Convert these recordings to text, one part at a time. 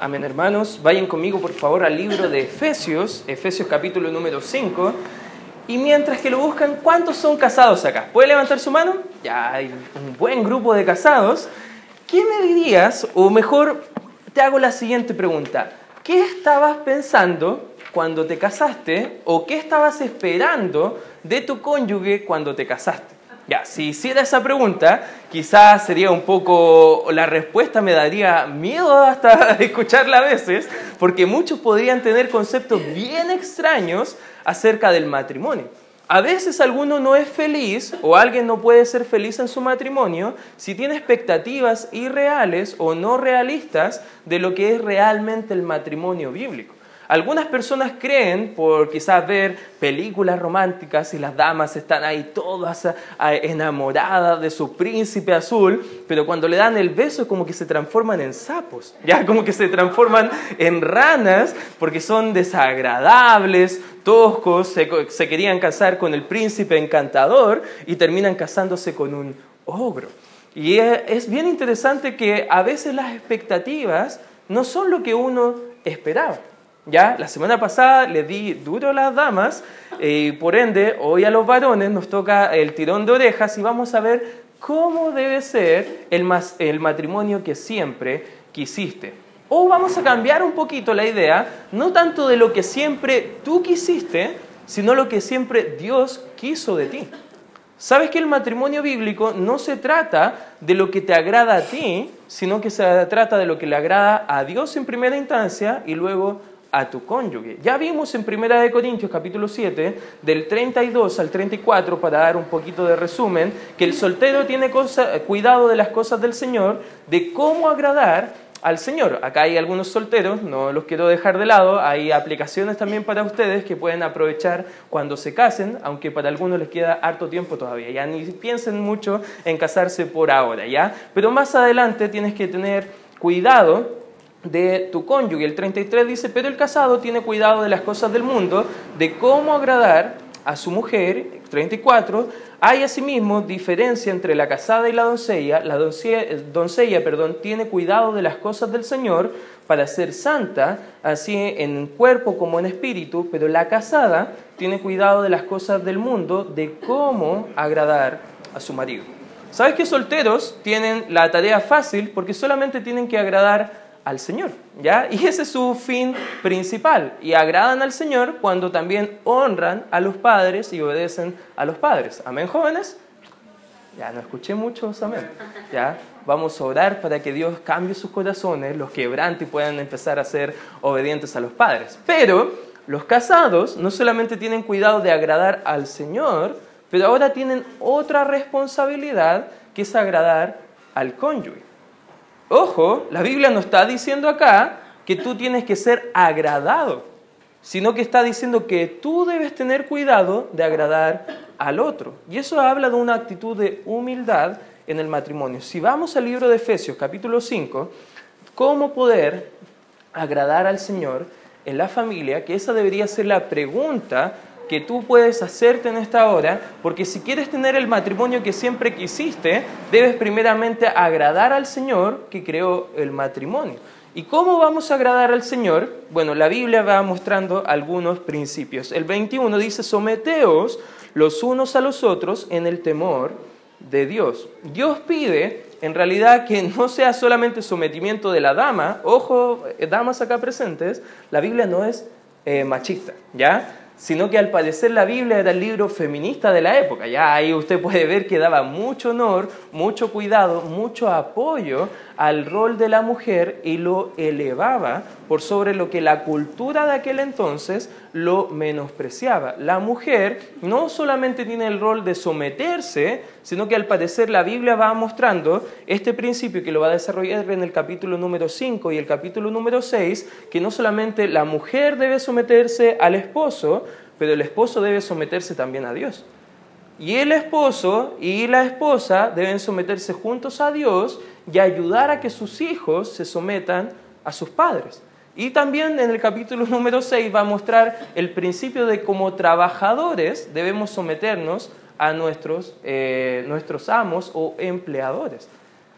Amén, hermanos. Vayan conmigo, por favor, al libro de Efesios, Efesios capítulo número 5. Y mientras que lo buscan, ¿cuántos son casados acá? ¿Puede levantar su mano? Ya hay un buen grupo de casados. ¿Qué me dirías? O mejor, te hago la siguiente pregunta. ¿Qué estabas pensando cuando te casaste? ¿O qué estabas esperando de tu cónyuge cuando te casaste? Ya, si hiciera esa pregunta, quizás sería un poco, la respuesta me daría miedo hasta escucharla a veces, porque muchos podrían tener conceptos bien extraños acerca del matrimonio. A veces alguno no es feliz o alguien no puede ser feliz en su matrimonio si tiene expectativas irreales o no realistas de lo que es realmente el matrimonio bíblico. Algunas personas creen, por quizás ver películas románticas y las damas están ahí todas enamoradas de su príncipe azul, pero cuando le dan el beso es como que se transforman en sapos, ya como que se transforman en ranas porque son desagradables, toscos, se, se querían casar con el príncipe encantador y terminan casándose con un ogro. Y es bien interesante que a veces las expectativas no son lo que uno esperaba. ¿Ya? La semana pasada le di duro a las damas y por ende hoy a los varones nos toca el tirón de orejas y vamos a ver cómo debe ser el, el matrimonio que siempre quisiste. O vamos a cambiar un poquito la idea, no tanto de lo que siempre tú quisiste, sino lo que siempre Dios quiso de ti. ¿Sabes que el matrimonio bíblico no se trata de lo que te agrada a ti, sino que se trata de lo que le agrada a Dios en primera instancia y luego a tu cónyuge. Ya vimos en Primera de Corintios capítulo 7, del 32 al 34, para dar un poquito de resumen, que el soltero tiene cuidado de las cosas del Señor, de cómo agradar al Señor. Acá hay algunos solteros, no los quiero dejar de lado, hay aplicaciones también para ustedes que pueden aprovechar cuando se casen, aunque para algunos les queda harto tiempo todavía, ya ni piensen mucho en casarse por ahora, ¿ya? Pero más adelante tienes que tener cuidado de tu cónyuge. El 33 dice, pero el casado tiene cuidado de las cosas del mundo, de cómo agradar a su mujer. 34, hay asimismo diferencia entre la casada y la doncella. La doncella, doncella perdón, tiene cuidado de las cosas del Señor para ser santa, así en cuerpo como en espíritu, pero la casada tiene cuidado de las cosas del mundo, de cómo agradar a su marido. ¿Sabes que solteros tienen la tarea fácil porque solamente tienen que agradar al Señor, ¿ya? Y ese es su fin principal. Y agradan al Señor cuando también honran a los padres y obedecen a los padres. Amén, jóvenes. Ya, no escuché muchos amén. Ya, vamos a orar para que Dios cambie sus corazones, los quebrante y puedan empezar a ser obedientes a los padres. Pero los casados no solamente tienen cuidado de agradar al Señor, pero ahora tienen otra responsabilidad que es agradar al cónyuge. Ojo, la Biblia no está diciendo acá que tú tienes que ser agradado, sino que está diciendo que tú debes tener cuidado de agradar al otro. Y eso habla de una actitud de humildad en el matrimonio. Si vamos al libro de Efesios capítulo 5, ¿cómo poder agradar al Señor en la familia? Que esa debería ser la pregunta que tú puedes hacerte en esta hora, porque si quieres tener el matrimonio que siempre quisiste, debes primeramente agradar al Señor que creó el matrimonio. ¿Y cómo vamos a agradar al Señor? Bueno, la Biblia va mostrando algunos principios. El 21 dice, someteos los unos a los otros en el temor de Dios. Dios pide en realidad que no sea solamente sometimiento de la dama, ojo, eh, damas acá presentes, la Biblia no es eh, machista, ¿ya? Sino que al parecer la Biblia era el libro feminista de la época. Ya ahí usted puede ver que daba mucho honor, mucho cuidado, mucho apoyo al rol de la mujer y lo elevaba por sobre lo que la cultura de aquel entonces lo menospreciaba. La mujer no solamente tiene el rol de someterse, sino que al parecer la Biblia va mostrando este principio que lo va a desarrollar en el capítulo número 5 y el capítulo número 6, que no solamente la mujer debe someterse al esposo, pero el esposo debe someterse también a Dios. Y el esposo y la esposa deben someterse juntos a Dios y ayudar a que sus hijos se sometan a sus padres. Y también en el capítulo número 6 va a mostrar el principio de cómo trabajadores debemos someternos a nuestros, eh, nuestros amos o empleadores.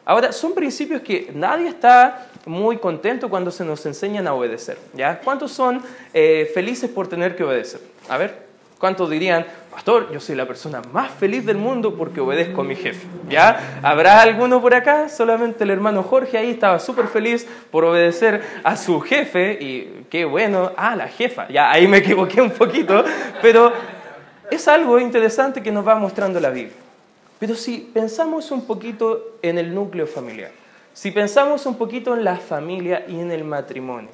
Ahora, son principios que nadie está muy contentos cuando se nos enseñan a obedecer. ¿ya? ¿Cuántos son eh, felices por tener que obedecer? A ver, ¿cuántos dirían, pastor, yo soy la persona más feliz del mundo porque obedezco a mi jefe? ¿Ya? ¿Habrá alguno por acá? Solamente el hermano Jorge ahí estaba súper feliz por obedecer a su jefe y qué bueno, ah, la jefa, ya ahí me equivoqué un poquito, pero es algo interesante que nos va mostrando la Biblia. Pero si pensamos un poquito en el núcleo familiar, si pensamos un poquito en la familia y en el matrimonio,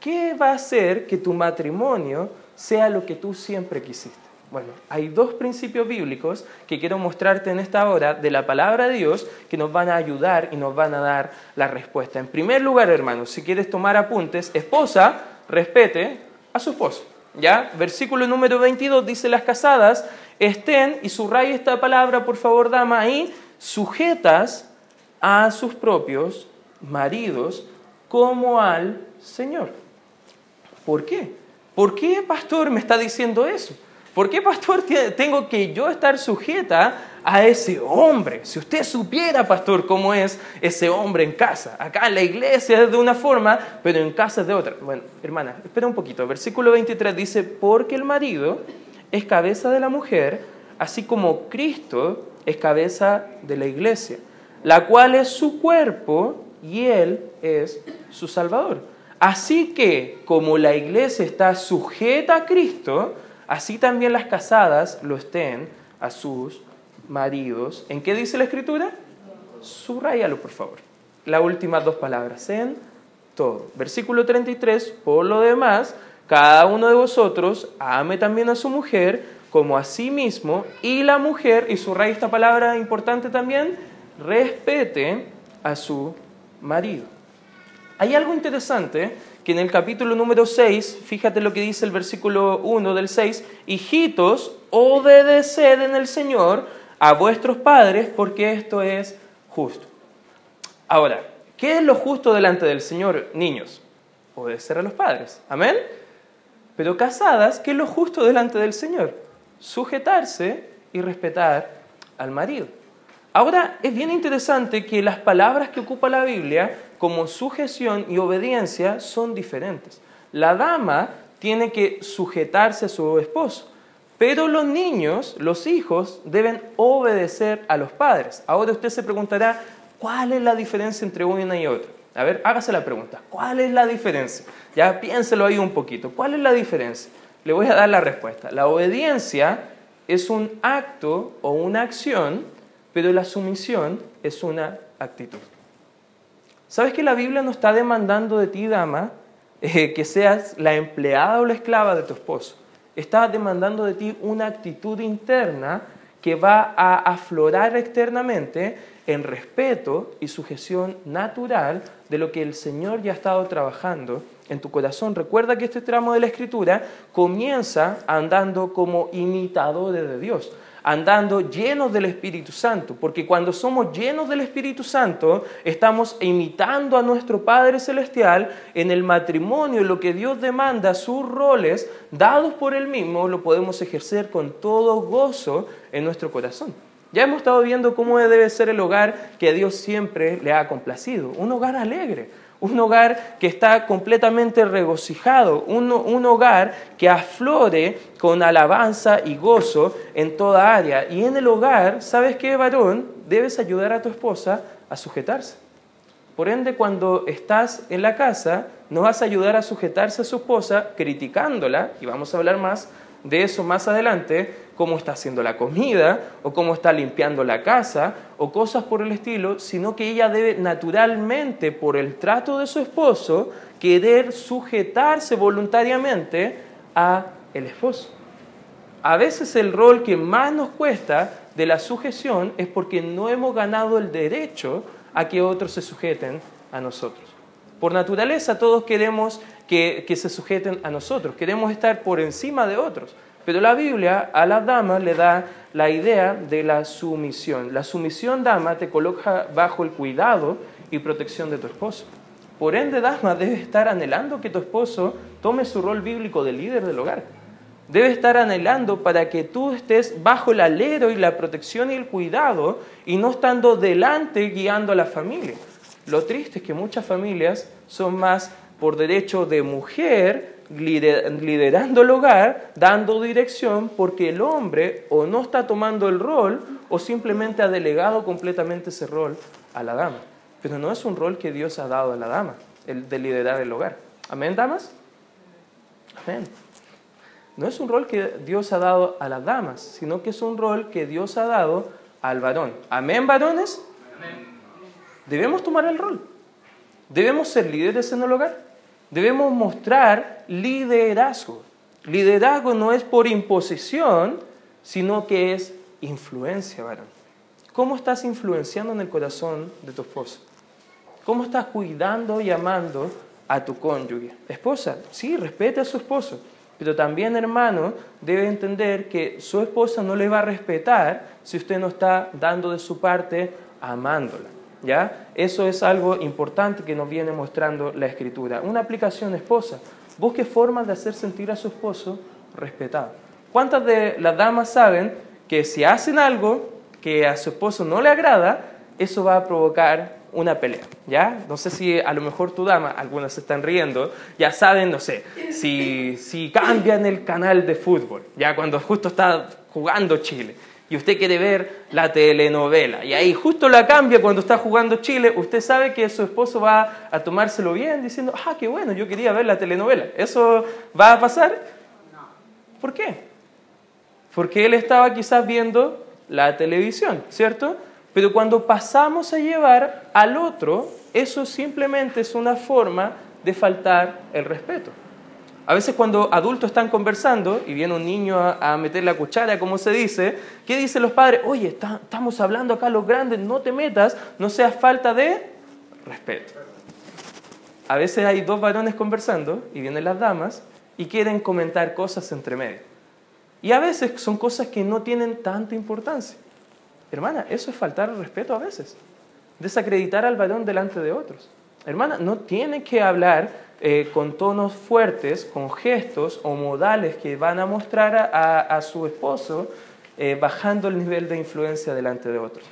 ¿qué va a hacer que tu matrimonio sea lo que tú siempre quisiste? Bueno, hay dos principios bíblicos que quiero mostrarte en esta hora de la palabra de Dios que nos van a ayudar y nos van a dar la respuesta. En primer lugar, hermanos, si quieres tomar apuntes, esposa, respete a su esposo. ¿Ya? Versículo número 22 dice las casadas estén, y subraya esta palabra, por favor, dama, ahí, sujetas a sus propios maridos como al Señor. ¿Por qué? ¿Por qué, pastor, me está diciendo eso? ¿Por qué, pastor, tengo que yo estar sujeta a ese hombre? Si usted supiera, pastor, cómo es ese hombre en casa. Acá en la iglesia es de una forma, pero en casa es de otra. Bueno, hermana, espera un poquito. Versículo 23 dice, porque el marido es cabeza de la mujer, así como Cristo es cabeza de la iglesia, la cual es su cuerpo y Él es su Salvador. Así que como la iglesia está sujeta a Cristo, así también las casadas lo estén a sus maridos. ¿En qué dice la escritura? Subrayalo, por favor. Las últimas dos palabras, en todo. Versículo 33, por lo demás, cada uno de vosotros ame también a su mujer como a sí mismo y la mujer, y su raíz esta palabra importante también, respete a su marido. Hay algo interesante que en el capítulo número 6, fíjate lo que dice el versículo 1 del 6, hijitos, obedeced en el Señor a vuestros padres porque esto es justo. Ahora, ¿qué es lo justo delante del Señor, niños? Obedecer a los padres. Amén pero casadas, ¿qué es lo justo delante del Señor? Sujetarse y respetar al marido. Ahora, es bien interesante que las palabras que ocupa la Biblia como sujeción y obediencia son diferentes. La dama tiene que sujetarse a su esposo, pero los niños, los hijos, deben obedecer a los padres. Ahora usted se preguntará, ¿cuál es la diferencia entre una y otra? A ver, hágase la pregunta. ¿Cuál es la diferencia? Ya piénselo ahí un poquito. ¿Cuál es la diferencia? Le voy a dar la respuesta. La obediencia es un acto o una acción, pero la sumisión es una actitud. ¿Sabes que la Biblia no está demandando de ti, dama, eh, que seas la empleada o la esclava de tu esposo? Está demandando de ti una actitud interna que va a aflorar externamente en respeto y sujeción natural de lo que el Señor ya ha estado trabajando en tu corazón. Recuerda que este tramo de la Escritura comienza andando como imitadores de Dios, andando llenos del Espíritu Santo, porque cuando somos llenos del Espíritu Santo, estamos imitando a nuestro Padre Celestial en el matrimonio, lo que Dios demanda, sus roles dados por Él mismo, lo podemos ejercer con todo gozo en nuestro corazón. Ya hemos estado viendo cómo debe ser el hogar que a Dios siempre le ha complacido, un hogar alegre, un hogar que está completamente regocijado, un, un, hogar que aflore con alabanza y gozo en toda área. Y en el hogar, ¿sabes qué, varón? Debes ayudar a tu esposa a sujetarse. Por ende, cuando estás en la casa, no vas a ayudar a sujetarse a su esposa criticándola, y vamos a hablar más de eso más adelante, cómo está haciendo la comida o cómo está limpiando la casa o cosas por el estilo, sino que ella debe naturalmente, por el trato de su esposo, querer sujetarse voluntariamente a el esposo. A veces el rol que más nos cuesta de la sujeción es porque no hemos ganado el derecho a que otros se sujeten a nosotros. Por naturaleza todos queremos que, se sujeten a nosotros, queremos estar por encima de otros. Pero la Biblia a la dama le da la idea de la sumisión. La sumisión, dama, te coloca bajo el cuidado y protección de tu esposo. Por ende, dama, debe estar anhelando que tu esposo tome su rol bíblico de líder del hogar. Debe estar anhelando para que tú estés bajo el alero y la protección y el cuidado y no estando delante guiando a la familia. Lo triste es que muchas familias son más por derecho de mujer liderando el hogar, dando dirección, porque el hombre o no está tomando el rol o simplemente ha delegado completamente ese rol a la dama. Pero no es un rol que Dios ha dado a la dama, el de liderar el hogar. Amén, damas. Amén. No es un rol que Dios ha dado a las damas, sino que es un rol que Dios ha dado al varón. Amén, varones. Debemos tomar el rol. Debemos ser líderes en el hogar. Debemos mostrar liderazgo. Liderazgo no es por imposición, sino que es influencia, varón. ¿Cómo estás influenciando en el corazón de tu esposa? ¿Cómo estás cuidando y amando a tu cónyuge? Esposa, sí, respete a su esposo, pero también hermano debe entender que su esposa no le va a respetar si usted no está dando de su parte amándola. ¿Ya? Eso es algo importante que nos viene mostrando la escritura. Una aplicación esposa. Busque formas de hacer sentir a su esposo respetado. ¿Cuántas de las damas saben que si hacen algo que a su esposo no le agrada, eso va a provocar una pelea, ¿ya? No sé si a lo mejor tu dama, algunas están riendo, ya saben, no sé, si, si cambian el canal de fútbol, ya cuando justo está jugando Chile, y usted quiere ver la telenovela y ahí justo la cambia cuando está jugando Chile, usted sabe que su esposo va a tomárselo bien diciendo, ah, qué bueno, yo quería ver la telenovela. ¿Eso va a pasar? No. ¿Por qué? Porque él estaba quizás viendo la televisión, ¿cierto? Pero cuando pasamos a llevar al otro, eso simplemente es una forma de faltar el respeto. A veces cuando adultos están conversando y viene un niño a, meter la cuchara, como se dice, ¿qué dicen los padres? Oye, estamos hablando acá los grandes, no te metas, no seas falta de respeto. A veces hay dos varones conversando y vienen las damas y quieren comentar cosas entre medio. Y a veces son cosas que no tienen tanta importancia. Hermana, eso es faltar respeto a veces. Desacreditar al varón delante de otros. Hermana, no tiene que hablar eh, con tonos fuertes, con gestos o modales que van a mostrar a, su esposo, eh, bajando el nivel de influencia delante de otros.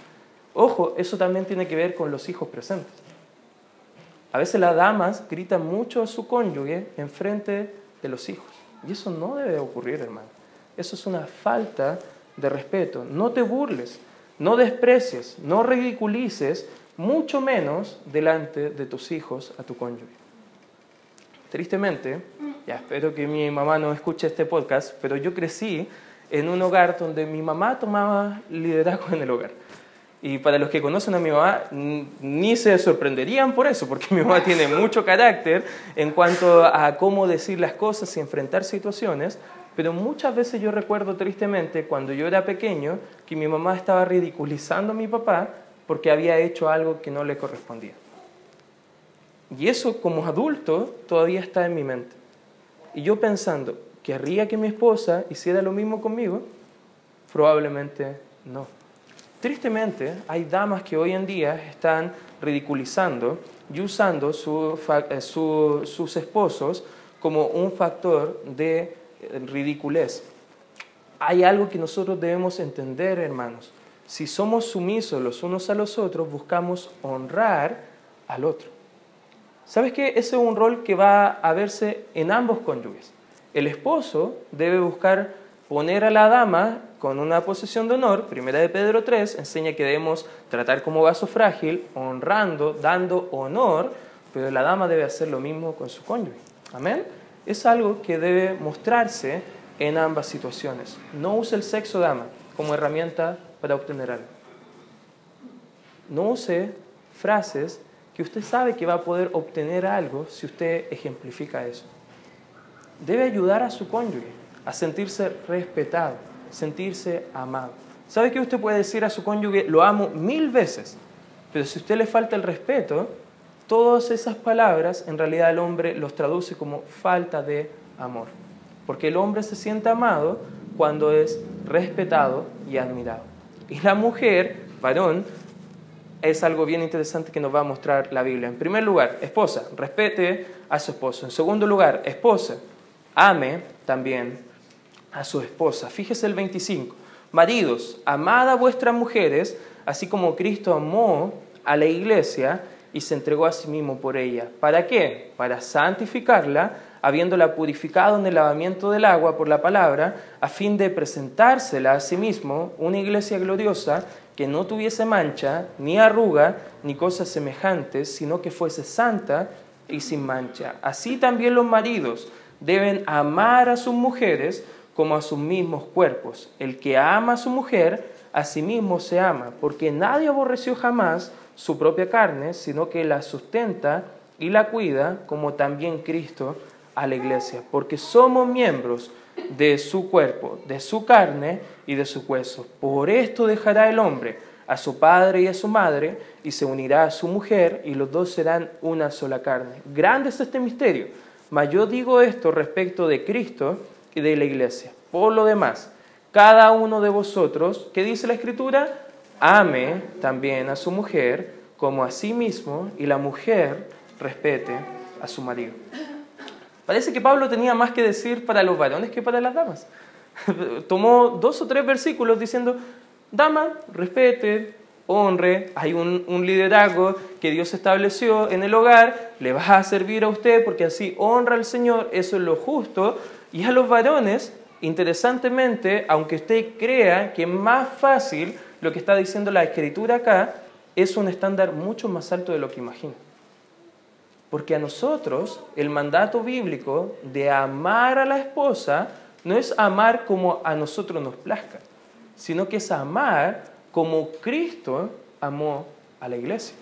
Ojo, eso también tiene que ver con los hijos presentes. A veces las damas gritan mucho a su cónyuge en frente de los hijos. Y eso no debe ocurrir, hermano. Eso es una falta de respeto. No te burles, no desprecies, no ridiculices, mucho menos delante de tus hijos a tu cónyuge. Tristemente, ya espero que mi mamá no escuche este podcast, pero yo crecí en un hogar donde mi mamá tomaba liderazgo en el hogar. Y para los que conocen a mi mamá, ni se sorprenderían por eso, porque mi mamá tiene mucho carácter en cuanto a cómo decir las cosas y enfrentar situaciones, pero muchas veces yo recuerdo tristemente cuando yo era pequeño que mi mamá estaba ridiculizando a mi papá porque había hecho algo que no le correspondía. Y eso como adulto todavía está en mi mente. Y yo pensando, ¿querría que mi esposa hiciera lo mismo conmigo? Probablemente no. Tristemente, hay damas que hoy en día están ridiculizando y usando eh, sus esposos como un factor de eh, ridiculez. Hay algo que nosotros debemos entender, hermanos. Si somos sumisos los unos a los otros, buscamos honrar al otro. ¿Sabes qué? Ese es un rol que va a verse en ambos cónyuges. El esposo debe buscar poner a la dama con una posición de honor. Primera de Pedro 3 enseña que debemos tratar como vaso frágil, honrando, dando honor, pero la dama debe hacer lo mismo con su cónyuge. Amén. Es algo que debe mostrarse en ambas situaciones. No use el sexo dama como herramienta para obtener algo. No use frases que usted sabe que va a poder obtener algo si usted ejemplifica eso. Debe ayudar a su cónyuge a sentirse respetado, sentirse amado. ¿Sabe que usted puede decir a su cónyuge, lo amo mil veces? Pero si usted le falta el respeto, todas esas palabras en realidad el hombre los traduce como falta de amor. Porque el hombre se siente amado cuando es respetado y admirado. Y la mujer, varón, es algo bien interesante que nos va a mostrar la Biblia. En primer lugar, esposa, respete a su esposo. En segundo lugar, esposa, ame también a su esposa. Fíjese el 25. Maridos, amad a vuestras mujeres, así como Cristo amó a la iglesia y se entregó a sí mismo por ella. ¿Para qué? Para santificarla, habiéndola purificado en el lavamiento del agua por la palabra, a fin de presentársela a sí mismo una iglesia gloriosa que no tuviese mancha, ni arruga, ni cosas semejantes, sino que fuese santa y sin mancha. Así también los maridos deben amar a sus mujeres como a sus mismos cuerpos. El que ama a su mujer, a sí mismo se ama, porque nadie aborreció jamás su propia carne, sino que la sustenta y la cuida, como también Cristo a la iglesia, porque somos miembros de su cuerpo, de su carne y de su hueso. Por esto dejará el hombre a su padre y a su madre, y se unirá a su mujer, y los dos serán una sola carne. Grande es este misterio, mas yo digo esto respecto de Cristo y de la iglesia. Por lo demás, cada uno de vosotros, ¿qué dice la Escritura? Ame también a su mujer como a sí mismo, y la mujer respete a su marido. Parece que Pablo tenía más que decir para los varones que para las damas. Tomó dos o tres versículos diciendo, dama, respete, honre, hay un, liderazgo que Dios estableció en el hogar, le vas a servir a usted porque así honra al Señor, eso es lo justo. Y a los varones, interesantemente, aunque usted crea que es más fácil lo que está diciendo la escritura acá, es un estándar mucho más alto de lo que imagina. Porque a nosotros el mandato bíblico de amar a la esposa no es amar como a nosotros nos plazca, sino que es amar como Cristo amó a la iglesia.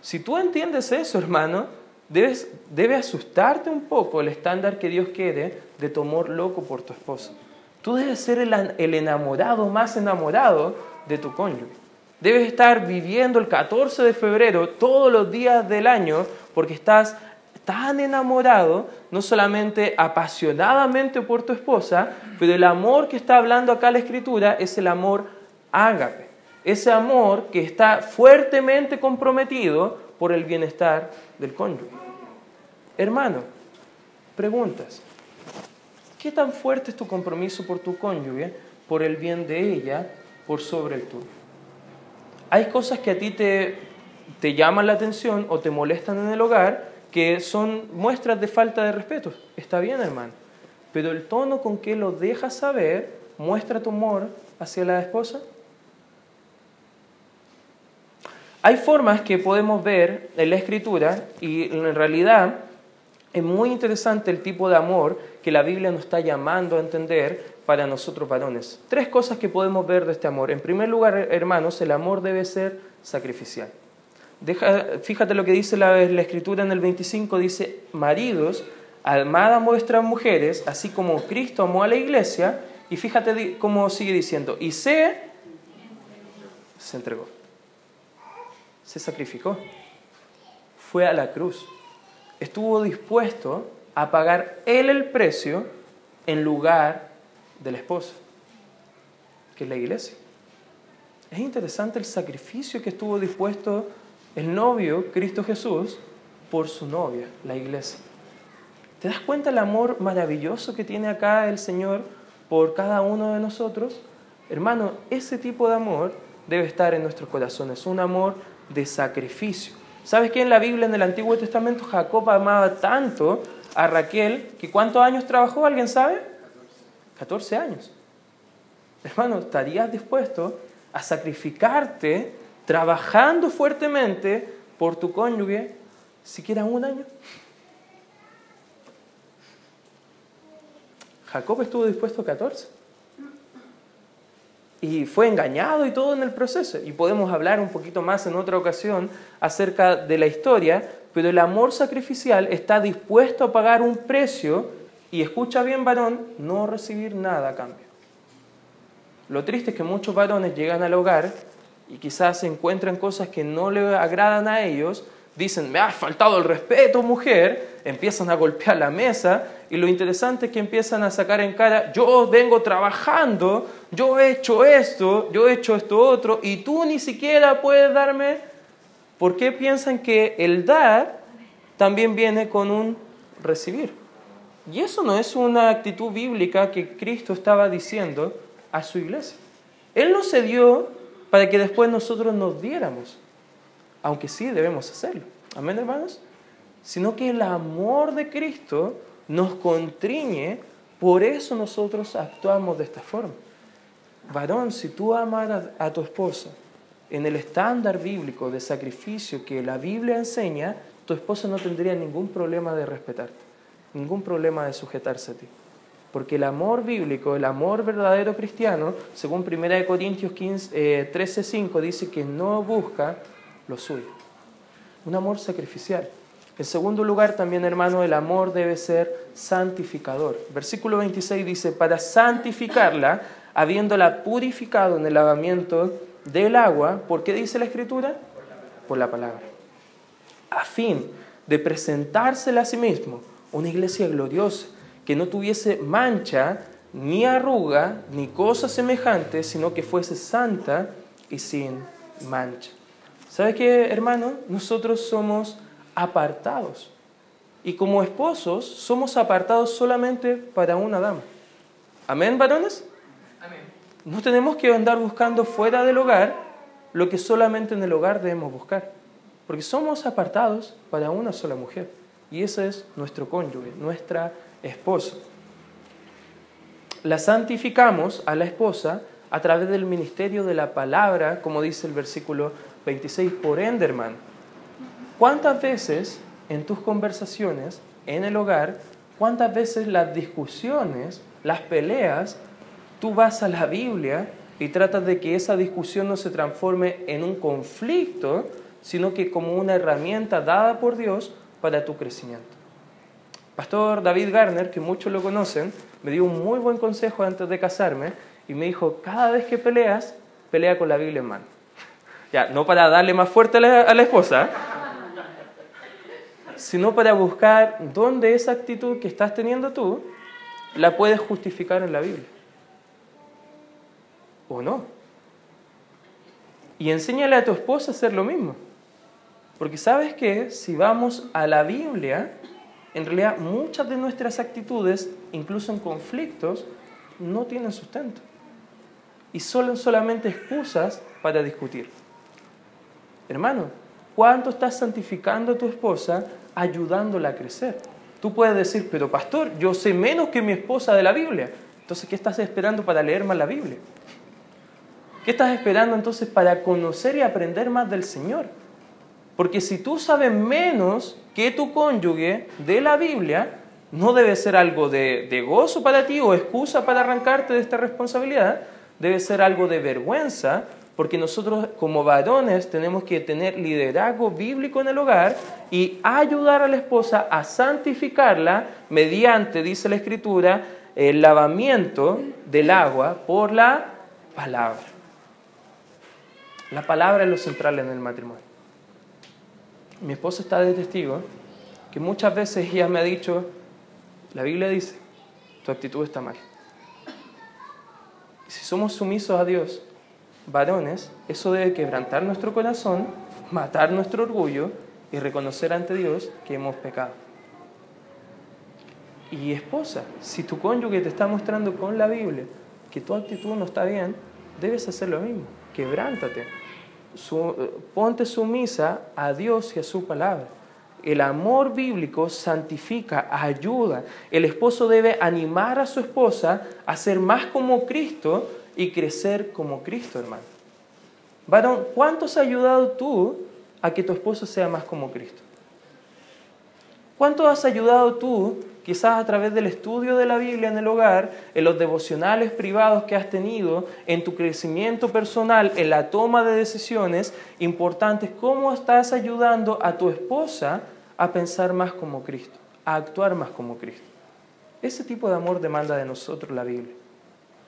Si tú entiendes eso, hermano, debes, debe asustarte un poco el estándar que Dios quiere de tu amor loco por tu esposa. Tú debes ser el, el enamorado más enamorado de tu cónyuge. Debes estar viviendo el 14 de febrero todos los días del año porque estás tan enamorado, no solamente apasionadamente por tu esposa, pero el amor que está hablando acá la escritura es el amor ágape ese amor que está fuertemente comprometido por el bienestar del cónyuge. Hermano, preguntas. ¿Qué tan fuerte es tu compromiso por tu cónyuge, por el bien de ella, por sobre el tuyo? Hay cosas que a ti te, te llaman la atención o te molestan en el hogar que son muestras de falta de respeto. Está bien, hermano. Pero el tono con que lo dejas saber muestra tu amor hacia la esposa. Hay formas que podemos ver en la escritura y en realidad es muy interesante el tipo de amor que la Biblia nos está llamando a entender para nosotros varones. Tres cosas que podemos ver de este amor. En primer lugar, hermanos, el amor debe ser sacrificial. Fíjate lo que dice la, escritura en el 25, dice, maridos, amad a vuestras mujeres, así como Cristo amó a la iglesia, y fíjate cómo sigue diciendo, y se, se entregó. Se sacrificó, fue a la cruz, estuvo dispuesto a pagar él el precio en lugar del esposo, que es la iglesia. Es interesante el sacrificio que estuvo dispuesto el novio, Cristo Jesús, por su novia, la iglesia. ¿Te das cuenta el amor maravilloso que tiene acá el Señor por cada uno de nosotros? Hermano, ese tipo de amor debe estar en nuestros corazones, un amor de sacrificio. ¿Sabes que en la Biblia, en el Antiguo Testamento, Jacob amaba tanto a Raquel que cuántos años trabajó? ¿Alguien sabe? 14 años. Hermano, ¿estarías dispuesto a sacrificarte trabajando fuertemente por tu cónyuge siquiera un año? Jacob estuvo dispuesto a 14 y fue engañado y todo en el proceso. Y podemos hablar un poquito más en otra ocasión acerca de la historia, pero el amor sacrificial está dispuesto a pagar un precio y escucha bien varón, no recibir nada a cambio. Lo triste es que muchos varones llegan al hogar y quizás encuentran cosas que no le agradan a ellos, dicen, me ha faltado el respeto, mujer, empiezan a golpear la mesa y lo interesante es que empiezan a sacar en cara, yo vengo trabajando, yo he hecho esto, yo he hecho esto otro y tú ni siquiera puedes darme. ¿Por qué piensan que el dar también viene con un recibir? Y eso no es una actitud bíblica que Cristo estaba diciendo a su iglesia. Él no se dio para que después nosotros nos diéramos aunque sí debemos hacerlo. Amén, hermanos. Sino que el amor de Cristo nos contriñe, por eso nosotros actuamos de esta forma. Varón, si tú amas a tu esposa en el estándar bíblico de sacrificio que la Biblia enseña, tu esposa no tendría ningún problema de respetarte, ningún problema de sujetarse a ti. Porque el amor bíblico, el amor verdadero cristiano, según 1 Corintios 15, 13:5, eh, dice que no busca lo suyo. Un amor sacrificial. En segundo lugar, también, hermano, el amor debe ser santificador. Versículo 26 dice, para santificarla, habiéndola purificado en el lavamiento del agua, ¿por qué dice la Escritura? Por la palabra. A fin de presentársela a sí mismo una iglesia gloriosa, que no tuviese mancha, ni arruga, ni cosa semejante, sino que fuese santa y sin mancha. ¿Sabes qué, hermano? Nosotros somos apartados. Y como esposos somos apartados solamente para una dama. ¿Amén, varones? Amén. No tenemos que andar buscando fuera del hogar lo que solamente en el hogar debemos buscar. Porque somos apartados para una sola mujer. Y ese es nuestro cónyuge, nuestra esposa. La santificamos a la esposa a través del ministerio de la palabra, como dice el versículo 26, por Enderman. ¿Cuántas veces en tus conversaciones, en el hogar, cuántas veces las discusiones, las peleas, tú vas a la Biblia y tratas de que esa discusión no se transforme en un conflicto, sino que como una herramienta dada por Dios para tu crecimiento? Pastor David Garner, que muchos lo conocen, me dio un muy buen consejo antes de casarme y me dijo, cada vez que peleas, pelea con la Biblia en mano. Ya, no para darle más fuerte a la, esposa, sino para buscar dónde esa actitud que estás teniendo tú la puedes justificar en la Biblia. ¿O no? Y enséñale a tu esposa a hacer lo mismo. Porque sabes que si vamos a la Biblia, en realidad muchas de nuestras actitudes, incluso en conflictos, no tienen sustento. Y son solamente excusas para discutir. Hermano, ¿cuánto estás santificando a tu esposa ayudándola a crecer? Tú puedes decir, pero pastor, yo sé menos que mi esposa de la Biblia. Entonces, ¿qué estás esperando para leer más la Biblia? ¿Qué estás esperando entonces para conocer y aprender más del Señor? Porque si tú sabes menos que tu cónyuge de la Biblia, no debe ser algo de, de, gozo para ti o excusa para arrancarte de esta responsabilidad, debe ser algo de vergüenza porque nosotros como varones tenemos que tener liderazgo bíblico en el hogar y ayudar a la esposa a santificarla mediante, dice la escritura, el lavamiento del agua por la palabra. La palabra es lo central en el matrimonio. Mi esposa está de testigo que muchas veces ella me ha dicho, la Biblia dice, tu actitud está mal. si somos sumisos a Dios, varones, eso debe quebrantar nuestro corazón, matar nuestro orgullo y reconocer ante Dios que hemos pecado. Y esposa, si tu cónyuge te está mostrando con la Biblia que tu actitud no está bien, debes hacer lo mismo. Quebrántate. Ponte sumisa a Dios y a su palabra. El amor bíblico santifica, ayuda. El esposo debe animar a su esposa a ser más como Cristo y crecer como Cristo, hermano. Varón, ¿cuánto has ayudado tú a que tu esposo sea más como Cristo? ¿Cuánto has ayudado tú, quizás a través del estudio de la Biblia en el hogar, en los devocionales privados que has tenido, en tu crecimiento personal, en la toma de decisiones importantes? ¿Cómo estás ayudando a tu esposa a pensar más como Cristo, a actuar más como Cristo? Ese tipo de amor demanda de nosotros la Biblia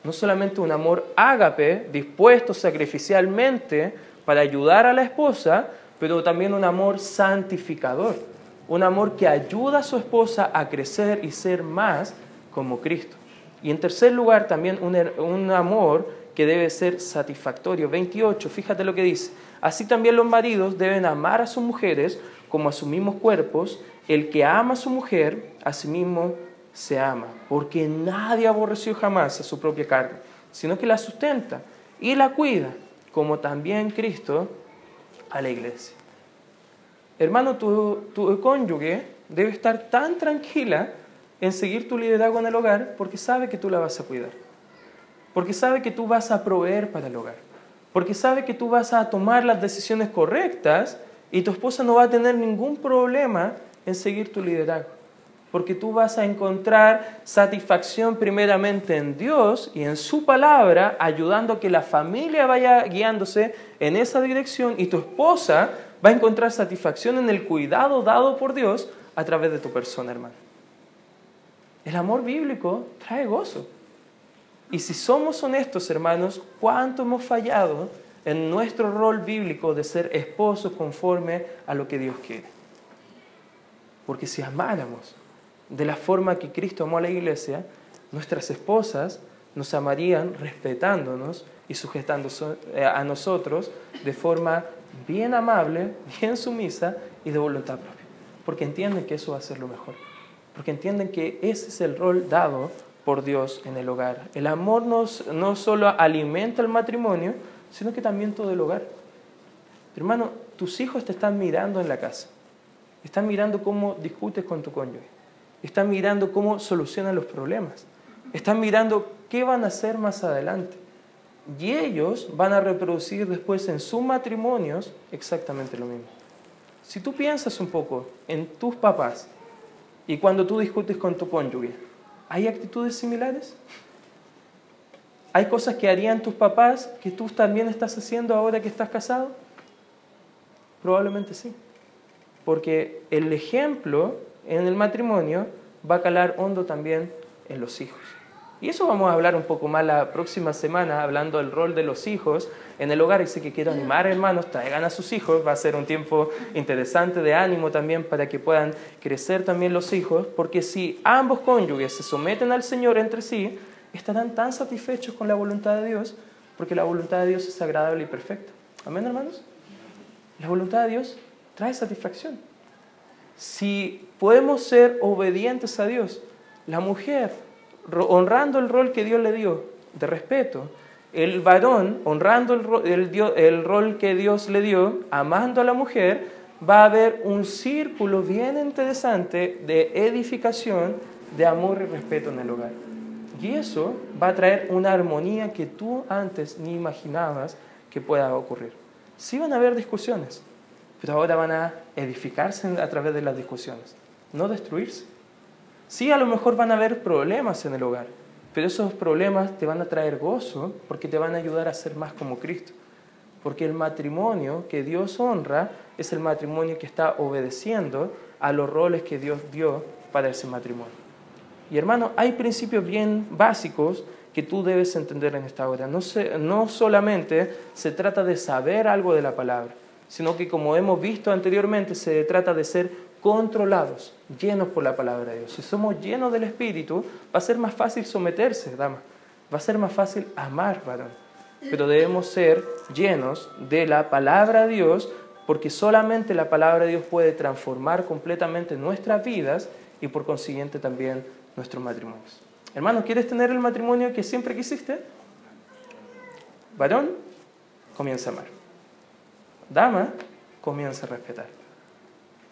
no solamente un amor ágape, dispuesto sacrificialmente para ayudar a la esposa, pero también un amor santificador, un amor que ayuda a su esposa a crecer y ser más como Cristo. Y en tercer lugar, también un, amor que debe ser satisfactorio. 28, fíjate lo que dice. Así también los maridos deben amar a sus mujeres como a sus mismos cuerpos. El que ama a su mujer, a sí mismo se ama, porque nadie aborreció jamás a su propia carne, sino que la sustenta y la cuida, como también Cristo a la iglesia. Hermano, tu, tu cónyuge debe estar tan tranquila en seguir tu liderazgo en el hogar porque sabe que tú la vas a cuidar, porque sabe que tú vas a proveer para el hogar, porque sabe que tú vas a tomar las decisiones correctas y tu esposa no va a tener ningún problema en seguir tu liderazgo, porque tú vas a encontrar satisfacción primeramente en Dios y en su palabra, ayudando a que la familia vaya guiándose en esa dirección y tu esposa va a encontrar satisfacción en el cuidado dado por Dios a través de tu persona, hermano. El amor bíblico trae gozo. Y si somos honestos, hermanos, ¿cuánto hemos fallado en nuestro rol bíblico de ser esposos conforme a lo que Dios quiere? Porque si amáramos de la forma que Cristo amó a la iglesia, nuestras esposas nos amarían respetándonos y sujetándose eh, a nosotros de forma bien amable, bien sumisa y de voluntad propia porque entienden que eso va a ser lo mejor, porque entienden que ese es el rol dado por Dios en el hogar. El amor no, solo alimenta el matrimonio, sino que también todo el hogar. Hermano, tus hijos te están mirando en la casa, están mirando cómo discutes con tu cónyuge, están mirando cómo solucionan los problemas, están mirando qué van a hacer más adelante. Y ellos van a reproducir después en sus matrimonios exactamente lo mismo. Si tú piensas un poco en tus papás y cuando tú discutes con tu cónyuge, ¿hay actitudes similares? ¿Hay cosas que harían tus papás que tú también estás haciendo ahora que estás casado? Probablemente sí. Porque el ejemplo en el matrimonio va a calar hondo también en los hijos. Y eso vamos a hablar un poco más la próxima semana, hablando del rol de los hijos en el hogar. Y sé que quiero animar, hermanos, traigan a sus hijos. Va a ser un tiempo interesante de ánimo también para que puedan crecer también los hijos. Porque si ambos cónyuges se someten al Señor entre sí, estarán tan satisfechos con la voluntad de Dios, porque la voluntad de Dios es agradable y perfecta. Amén, hermanos. La voluntad de Dios trae satisfacción. Si podemos ser obedientes a Dios, la mujer honrando el rol que Dios le dio de respeto, el varón honrando el, rol que Dios le dio, amando a la mujer, va a haber un círculo bien interesante de edificación, de amor y respeto en el hogar. Y eso va a traer una armonía que tú antes ni imaginabas que pueda ocurrir. Sí van a haber discusiones, pero ahora van a edificarse a través de las discusiones, no destruirse. Sí, a lo mejor van a haber problemas en el hogar, pero esos problemas te van a traer gozo porque te van a ayudar a ser más como Cristo. Porque el matrimonio que Dios honra es el matrimonio que está obedeciendo a los roles que Dios dio para ese matrimonio. Y hermano, hay principios bien básicos que tú debes entender en esta hora. No, no solamente se trata de saber algo de la palabra, sino que como hemos visto anteriormente, se trata de ser controlados, llenos por la palabra de Dios. Si somos llenos del Espíritu, va a ser más fácil someterse, dama. Va a ser más fácil amar, varón. Pero debemos ser llenos de la palabra de Dios, porque solamente la palabra de Dios puede transformar completamente nuestras vidas y por consiguiente también nuestros matrimonios. Hermano, ¿quieres tener el matrimonio que siempre quisiste? Varón, comienza a amar. Dama, comienza a respetar.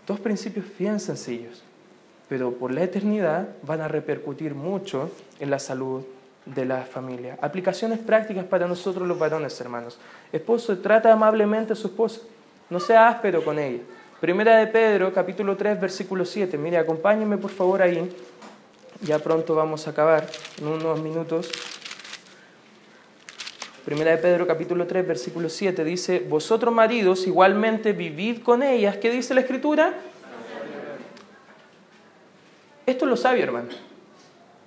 Dos principios bien sencillos, pero por la eternidad van a repercutir mucho en la salud de la familia. Aplicaciones prácticas para nosotros los varones, hermanos. Esposo, trata amablemente a su esposa. No sea áspero con ella. Primera de Pedro, capítulo 3, versículo 7. Mire, acompáñenme por favor ahí. Ya pronto vamos a acabar, en unos minutos. Primera de Pedro capítulo 3 versículo 7 dice, vosotros maridos igualmente vivid con ellas. ¿Qué dice la escritura? Esto es lo sabio, hermano.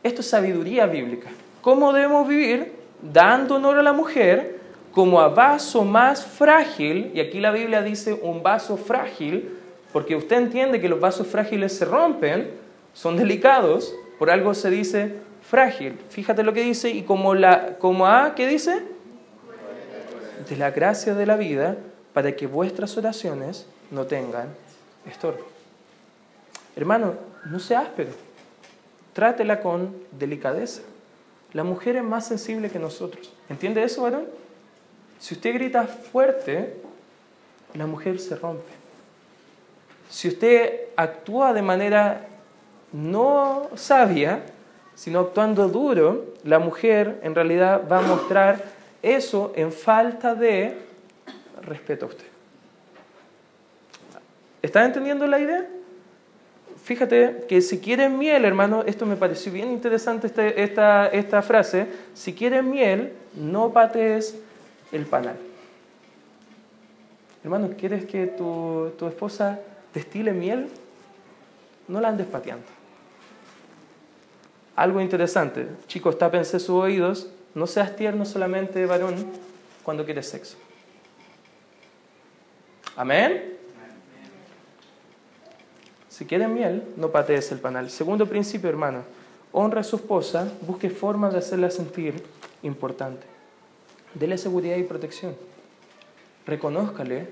Esto es sabiduría bíblica. ¿Cómo debemos vivir? Dando honor a la mujer como a vaso más frágil, y aquí la Biblia dice un vaso frágil, porque usted entiende que los vasos frágiles se rompen, son delicados, por algo se dice frágil. Fíjate lo que dice, y como, la, como a, ¿qué dice? de la gracia de la vida para que vuestras oraciones no tengan estorbo. Hermano, no sea áspero, trátela con delicadeza. La mujer es más sensible que nosotros. ¿Entiende eso, varón? Si usted grita fuerte, la mujer se rompe. Si usted actúa de manera no sabia, sino actuando duro, la mujer en realidad va a mostrar eso en falta de respeto a usted. ¿Están entendiendo la idea? Fíjate que si quieren miel, hermano, esto me pareció bien interesante este, esta, esta frase, si quieren miel, no patees el panal. Hermano, ¿quieres que tu, tu esposa destile miel? No la andes pateando. Algo interesante, chicos, tápense sus oídos, no seas tierno solamente, varón, cuando quieres sexo. Amén. Si quieren miel, no patees el panal. Segundo principio, hermano, honra a su esposa, busque formas de hacerla sentir importante. Dele seguridad y protección. Reconózcale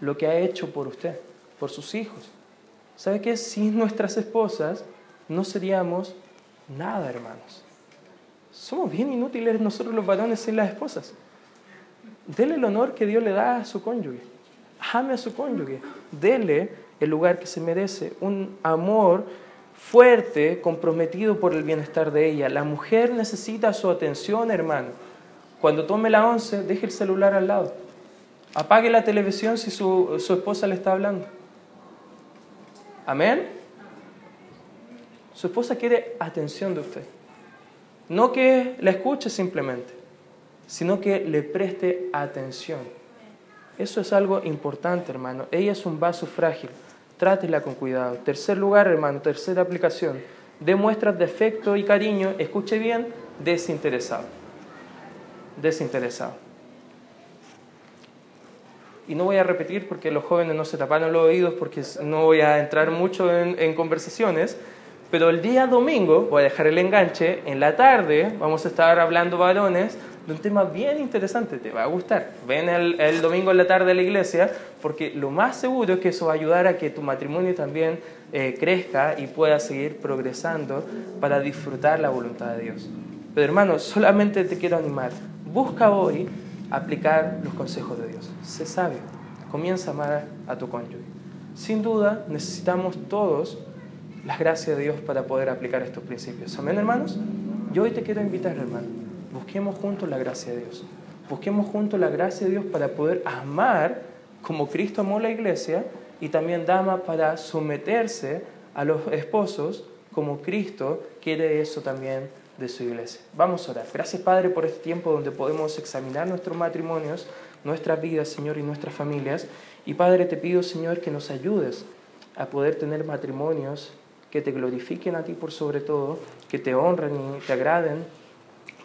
lo que ha hecho por usted, por sus hijos. ¿Sabe qué? Sin nuestras esposas no seríamos nada, hermanos. Somos bien inútiles nosotros los varones sin las esposas. Dele el honor que Dios le da a su cónyuge. Ame a su cónyuge. Dele el lugar que se merece. Un amor fuerte, comprometido por el bienestar de ella. La mujer necesita su atención, hermano. Cuando tome la once, deje el celular al lado. Apague la televisión si su, su esposa le está hablando. Amén. Su esposa quiere atención de usted. No que la escuche simplemente, sino que le preste atención. Eso es algo importante, hermano. Ella es un vaso frágil. Trátela con cuidado. Tercer lugar, hermano, tercera aplicación. Demuestra de afecto y cariño, escuche bien, desinteresado. Desinteresado. Y no voy a repetir porque los jóvenes no se taparon los oídos porque no voy a entrar mucho en, en conversaciones, pero el día domingo, voy a dejar el enganche, en la tarde vamos a estar hablando varones de un tema bien interesante, te va a gustar. Ven el, domingo en la tarde a la iglesia porque lo más seguro es que eso va a ayudar a que tu matrimonio también eh, crezca y pueda seguir progresando para disfrutar la voluntad de Dios. Pero hermano, solamente te quiero animar. Busca hoy aplicar los consejos de Dios. Sé sabio. Comienza a amar a tu cónyuge. Sin duda, necesitamos todos las gracias de Dios para poder aplicar estos principios. Amén, hermanos. Yo hoy te quiero invitar, hermano. Busquemos juntos la gracia de Dios. Busquemos juntos la gracia de Dios para poder amar como Cristo amó la iglesia y también dama para someterse a los esposos como Cristo quiere eso también de su iglesia. Vamos a orar. Gracias Padre por este tiempo donde podemos examinar nuestros matrimonios, nuestras vidas, Señor, y nuestras familias. Y Padre, te pido, Señor, que nos ayudes a poder tener matrimonios que te glorifiquen a ti por sobre todo, que te honren y te agraden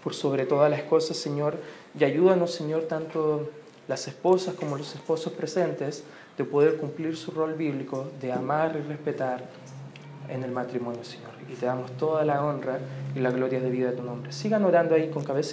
por sobre todas las cosas, Señor. Y ayúdanos, Señor, tanto las esposas como los esposos presentes, de poder cumplir su rol bíblico, de amar y respetar en el matrimonio, Señor. Y te damos toda la honra y la gloria de vida de tu nombre. Sigan orando ahí con cabeza.